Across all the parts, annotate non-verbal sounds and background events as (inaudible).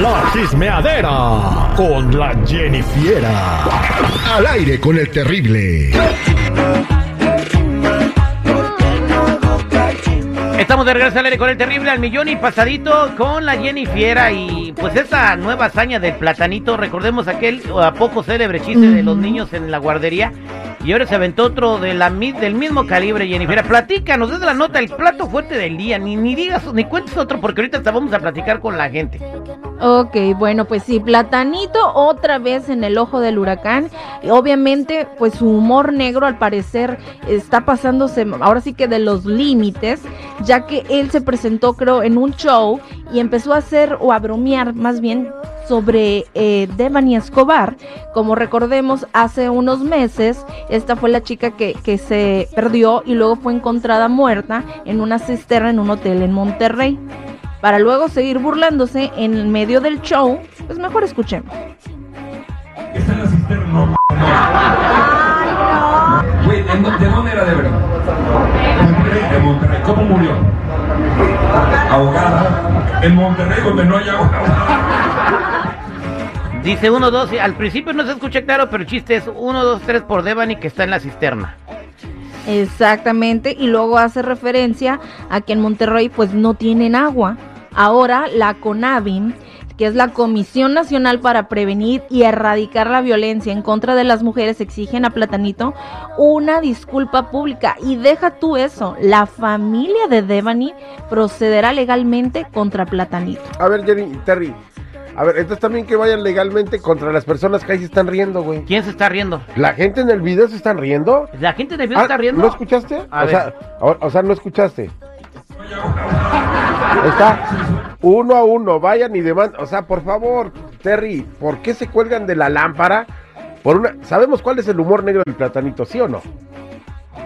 La chismeadera con la Jennifiera. Al aire con el terrible. Estamos de regreso al aire con el terrible al millón y pasadito con la Jenny Fiera y pues esa nueva hazaña del platanito, recordemos aquel a poco célebre chiste de los niños en la guardería y ahora se aventó otro de del mismo calibre, Jenny Fiera. Platícanos, es la nota, el plato fuerte del día, ni, ni digas, ni cuentes otro porque ahorita te vamos a platicar con la gente. Ok, bueno, pues sí, Platanito otra vez en el ojo del huracán. Y obviamente, pues su humor negro al parecer está pasándose ahora sí que de los límites, ya que él se presentó creo en un show y empezó a hacer o a bromear más bien sobre eh, Devani Escobar. Como recordemos, hace unos meses, esta fue la chica que, que se perdió y luego fue encontrada muerta en una cisterna en un hotel en Monterrey para luego seguir burlándose en el medio del show, pues mejor escuchemos. Está en la cisterna. (laughs) Güey, ¿en dó- ¿de dónde era de verdad? De Monterrey. ¿Cómo murió? Ahogada. En Monterrey, donde no hay agua. Dice 1, 2, al principio no se escucha claro, pero el chiste es 1, 2, 3 por Devani que está en la cisterna. Exactamente, y luego hace referencia a que en Monterrey pues no tienen agua. Ahora la CONAVIM, que es la Comisión Nacional para Prevenir y Erradicar la Violencia en contra de las Mujeres, exigen a Platanito una disculpa pública. Y deja tú eso, la familia de Devani procederá legalmente contra Platanito. A ver, Jenny, Terry. A ver, entonces también que vayan legalmente contra las personas que ahí se están riendo, güey. ¿Quién se está riendo? ¿La gente en el video se están riendo? ¿La gente de video Ah, está riendo? ¿No escuchaste? A o, ver. sea, o, o sea, no escuchaste. Está uno a uno, vayan y demandan. O sea, por favor, Terry, ¿por qué se cuelgan de la lámpara? Por una, ¿Sabemos cuál es el humor negro del platanito, sí o no?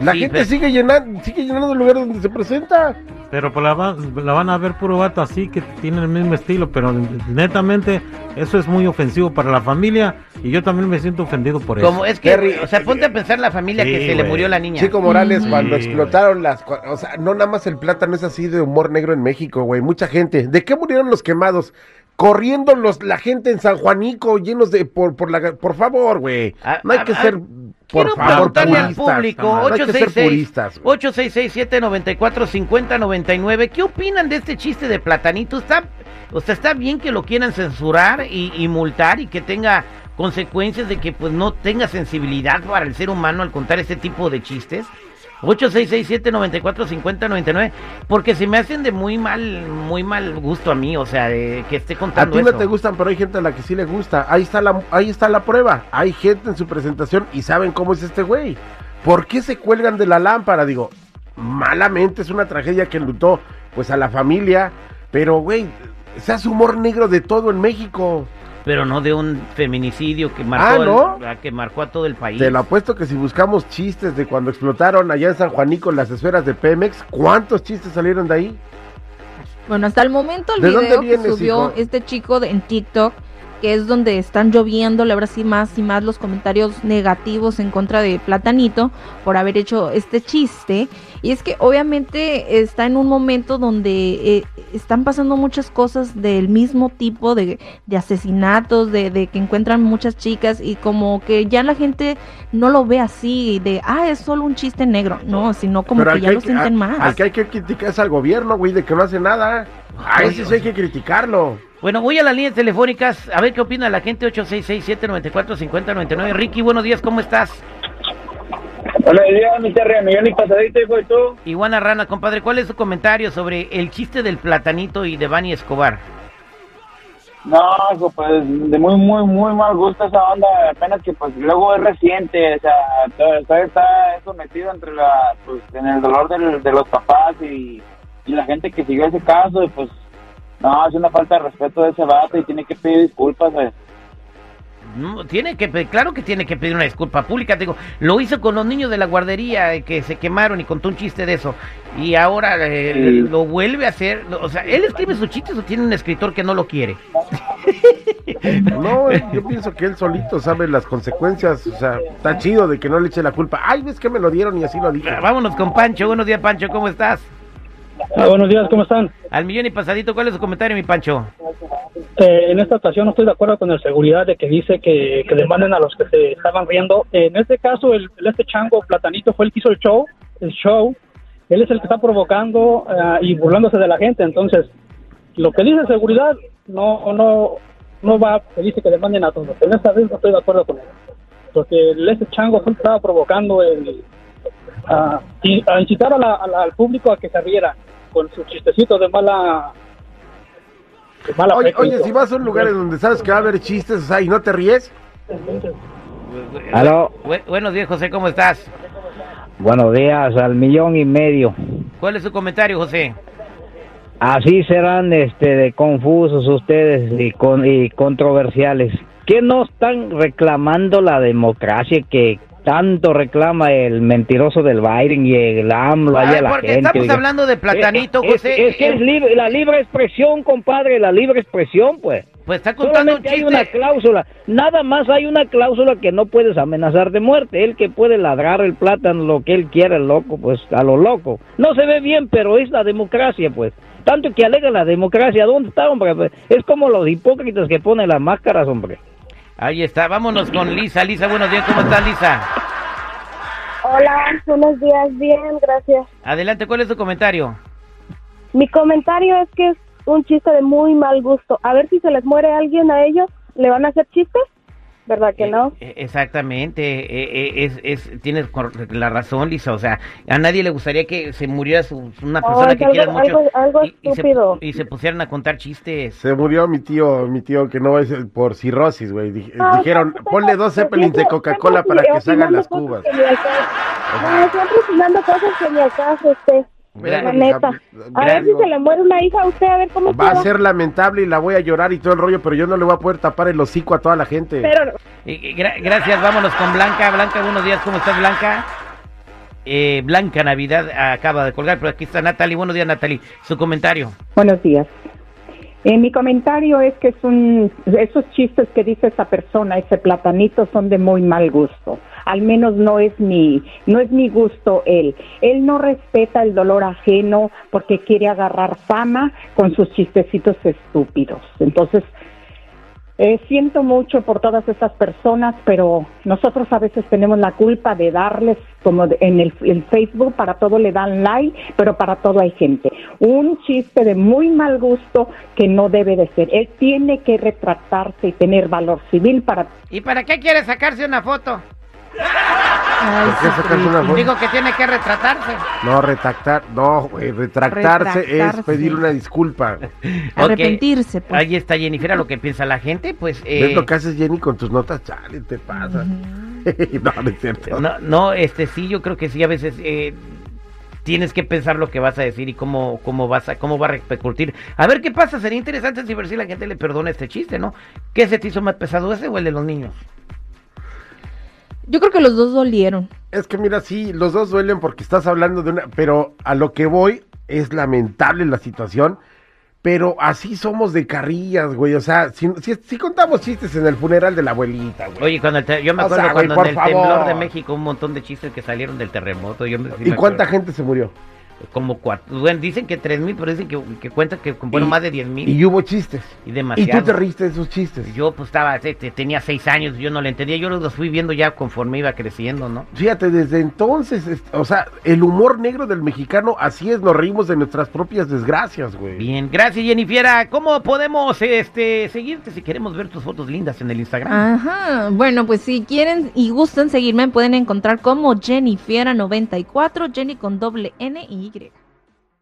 La Sí, gente pero- sigue llenando, sigue llenando el lugar donde se presenta. Pero pues la, va- la van a ver puro vato así que tienen el mismo estilo, pero netamente eso es muy ofensivo para la familia y yo también me siento ofendido por eso. Como es que, Terry, o sea, ponte a pensar la familia que se le murió la niña. Chico Morales, cuando Sí, explotaron las... O sea, no nada más el plátano es así de humor negro en México, güey. Mucha gente. ¿De qué murieron los quemados? Corriendo los, la gente en San Juanico, llenos de... Por, por, la, por favor, güey. Ah, No hay ah, que ah, ser... Por Quiero favor, preguntarle al puristas. público, No hay que ser 866 puristas. güey. 866-794-5099, ¿qué opinan de este chiste de platanito? ¿Está, o sea, está bien que lo quieran censurar y, y multar y que tenga consecuencias de que pues no tenga sensibilidad para el ser humano al contar este tipo de chistes? 866-794-5099, porque se me hacen de muy mal, muy mal gusto a mí, o sea, de que esté A contando ti no eso. te gustan, pero hay gente a la que sí le gusta. Ahí está la, ahí está la prueba. Hay gente en su presentación y saben cómo es este güey. ¿Por qué se cuelgan de la lámpara? Digo, malamente es una tragedia que enlutó pues a la familia. Pero, güey, se hace humor negro de todo en México. Pero no de un feminicidio que marcó, Ah, que marcó a todo el país. Te lo apuesto que si buscamos chistes de cuando explotaron allá en San Juanico las esferas de Pemex, ¿cuántos chistes salieron de ahí? Bueno, hasta el momento el ¿De dónde video que subió hijo? este chico de- en TikTok, que es donde están lloviendo, ahora sí más y más los comentarios negativos en contra de Platanito por haber hecho este chiste. Y es que obviamente está en un momento donde eh, están pasando muchas cosas del mismo tipo de, de asesinatos, de, de que encuentran muchas chicas y como que ya la gente no lo ve así, de, ah, es solo un chiste negro, no, sino como Pero que ya lo sienten a- más. Al que hay que criticar es al gobierno, güey, de que no hace nada. A ese sí hay que criticarlo. Bueno, voy a las líneas telefónicas a ver qué opina la gente. 866-794-5099. Ricky, buenos días, ¿cómo estás? Buenos días, mi Terry, millón y pasadito, hijo de tú. Iguana Rana, compadre, ¿cuál es su comentario sobre el chiste del platanito y de Bani Escobar? No, pues de muy, muy, muy mal gusto esa onda, apenas que pues luego es reciente, o sea, todavía está eso metido entre la, pues, en el dolor del- de los papás y, y la gente que siguió ese caso, y pues, no, es una falta de respeto de ese vato y tiene que pedir disculpas, güey. No, tiene que, claro que tiene que pedir una disculpa pública. te Digo, lo hizo con los niños de la guardería eh, que se quemaron y contó un chiste de eso. Y ahora eh, Sí. lo vuelve a hacer. O sea, ¿él escribe sus chistes o tiene un escritor que no lo quiere? (laughs) No, yo pienso que él solito sabe las consecuencias. O sea, está chido de que no le eche la culpa. Ay, ves que me lo dieron y así lo dije. Vámonos con Pancho. Buenos días, Pancho. ¿Cómo estás? Ah, buenos días, ¿cómo están? Al millón y pasadito, ¿cuál es su comentario, mi Pancho? Eh, en esta ocasión no estoy de acuerdo con el seguridad de que dice que, que demanden a los que se estaban riendo. En este caso, el, el este chango Platanito fue el que hizo el show, el show. Él es el que está provocando ah, y burlándose de la gente. Entonces, lo que dice seguridad no no no va, que dice que demanden a todos. En esta vez no estoy de acuerdo con él. Porque el este chango fue el que estaba provocando el, a, y- a incitar a la- a la- al público a que se riera con sus chistecitos de mala de mala Oye, que si vas a un lugar en donde sabes que va a haber chistes, o sea, y no te ríes, Aló, Bu- buenos días, José. ¿Cómo estás? buenos días, al millón y medio. ¿Cuál es su comentario, José? Así serán este de confusos ustedes y, con, y controversiales. ¿Qué no están reclamando la democracia que tanto reclama el mentiroso del Biden y el AMLO Ay, la porque gente? estamos oiga? hablando de Platanito, Eh, eh, José. Es, es que es Eh, libre, la libre expresión, compadre, la libre expresión, pues. Pues está contando un Solamente hay una cláusula, nada más hay una cláusula que no puedes amenazar de muerte. Él que puede ladrar el plátano lo que él quiera, el loco, pues a lo loco. No se ve bien, pero es la democracia, pues. Tanto que alega la democracia, ¿dónde está, hombre? Pues, es como los hipócritas que ponen las máscaras, hombre. Ahí está. Vámonos con Lisa. Lisa, buenos días. ¿Cómo estás, Lisa? Hola, buenos días, bien, gracias. Adelante, ¿cuál es tu comentario? Mi comentario es que es un chiste de muy mal gusto. A ver si se les muere alguien a ellos, ¿le van a hacer chistes? ¿Verdad que no? Eh, Exactamente, eh, eh, es, es, tienes la razón, Lisa. O sea, a nadie le gustaría que se muriera su- una persona que algo- quieras mucho algo- algo y, y se, estúpido. y se pusieran a contar chistes. se murió mi tío, mi tío que no es por cirrosis, güey. Dij- Dijeron, ponle dos zeppelins de Coca-Cola para que se hagan las cubas. que ni al caso. No, siempre opinando cosas que ni al caso usted. La neta. A ver si se le muere una hija a usted, a ver cómo Va a ser lamentable y la voy a llorar y todo el rollo, pero yo no le voy a poder tapar el hocico a toda la gente. Pero eh, gra- gracias, vámonos con Blanca. Blanca, buenos días, ¿cómo estás, Blanca? Eh, Blanca Navidad acaba de colgar, pero aquí está Natalie. Buenos días, Natalie. Su comentario. Buenos días. Eh, mi comentario es que es un, esos chistes que dice esa persona, ese platanito, son de muy mal gusto. Al menos no es mi, no es mi gusto él. Él no respeta el dolor ajeno porque quiere agarrar fama con sus chistecitos estúpidos. Entonces, eh, siento mucho por todas estas personas, pero nosotros a veces tenemos la culpa de darles, como en el, Facebook, para todo le dan like, pero para todo hay gente. Un chiste de muy mal gusto que no debe de ser. Él tiene que retractarse y tener valor civil para ¿Y para qué quiere sacarse una foto? ¿Por qué sacarse una foto? Digo que tiene que retratarse. No, retractar, no, güey, retractarse, es pedir una disculpa. Arrepentirse, Ok, pues. Ahí está Jennifer, a lo que piensa la gente, pues... eh, ¿Ves lo que haces, Jenny, con tus notas? Chale, te pasa. (laughs) no, no es cierto. No, no, este sí, yo creo que sí, a veces eh, tienes que pensar lo que vas a decir y cómo, cómo vas a, cómo va a repercutir. A ver qué pasa, sería interesante si ver si la gente le perdona este chiste, ¿no? ¿Qué se te hizo más pesado ese o el de los niños? Yo creo que los dos dolieron. Es que mira, sí, los dos duelen porque estás hablando de una, pero a lo que voy es lamentable la situación, pero así somos de carrillas, güey, o sea, si, si, si contamos chistes en el funeral de la abuelita, güey. Oye, cuando el te- yo me O acuerdo sea, güey, cuando por en el favor. temblor de México un montón de chistes que salieron del terremoto. Yo me- sí ¿Y me cuánta acuerdo. gente se murió? Como cuatro. Bueno, dicen que tres mil, pero dicen que, que cuentan que bueno, Y- más de diez mil. Y hubo chistes. Y Y demasiado. tú te riste de esos chistes. Yo pues estaba, te- te- tenía seis años, yo no le entendía, yo los fui viendo ya conforme iba creciendo, ¿no? Fíjate, desde entonces, es- o sea, el humor negro del mexicano, así es, nos reímos de nuestras propias desgracias, güey. Bien, gracias Jennifer. ¿Cómo podemos este seguirte si queremos ver tus fotos lindas en el Instagram? Ajá. Bueno, pues si quieren y gustan seguirme, pueden encontrar como Jennifiera94, Jenny con doble N y Y.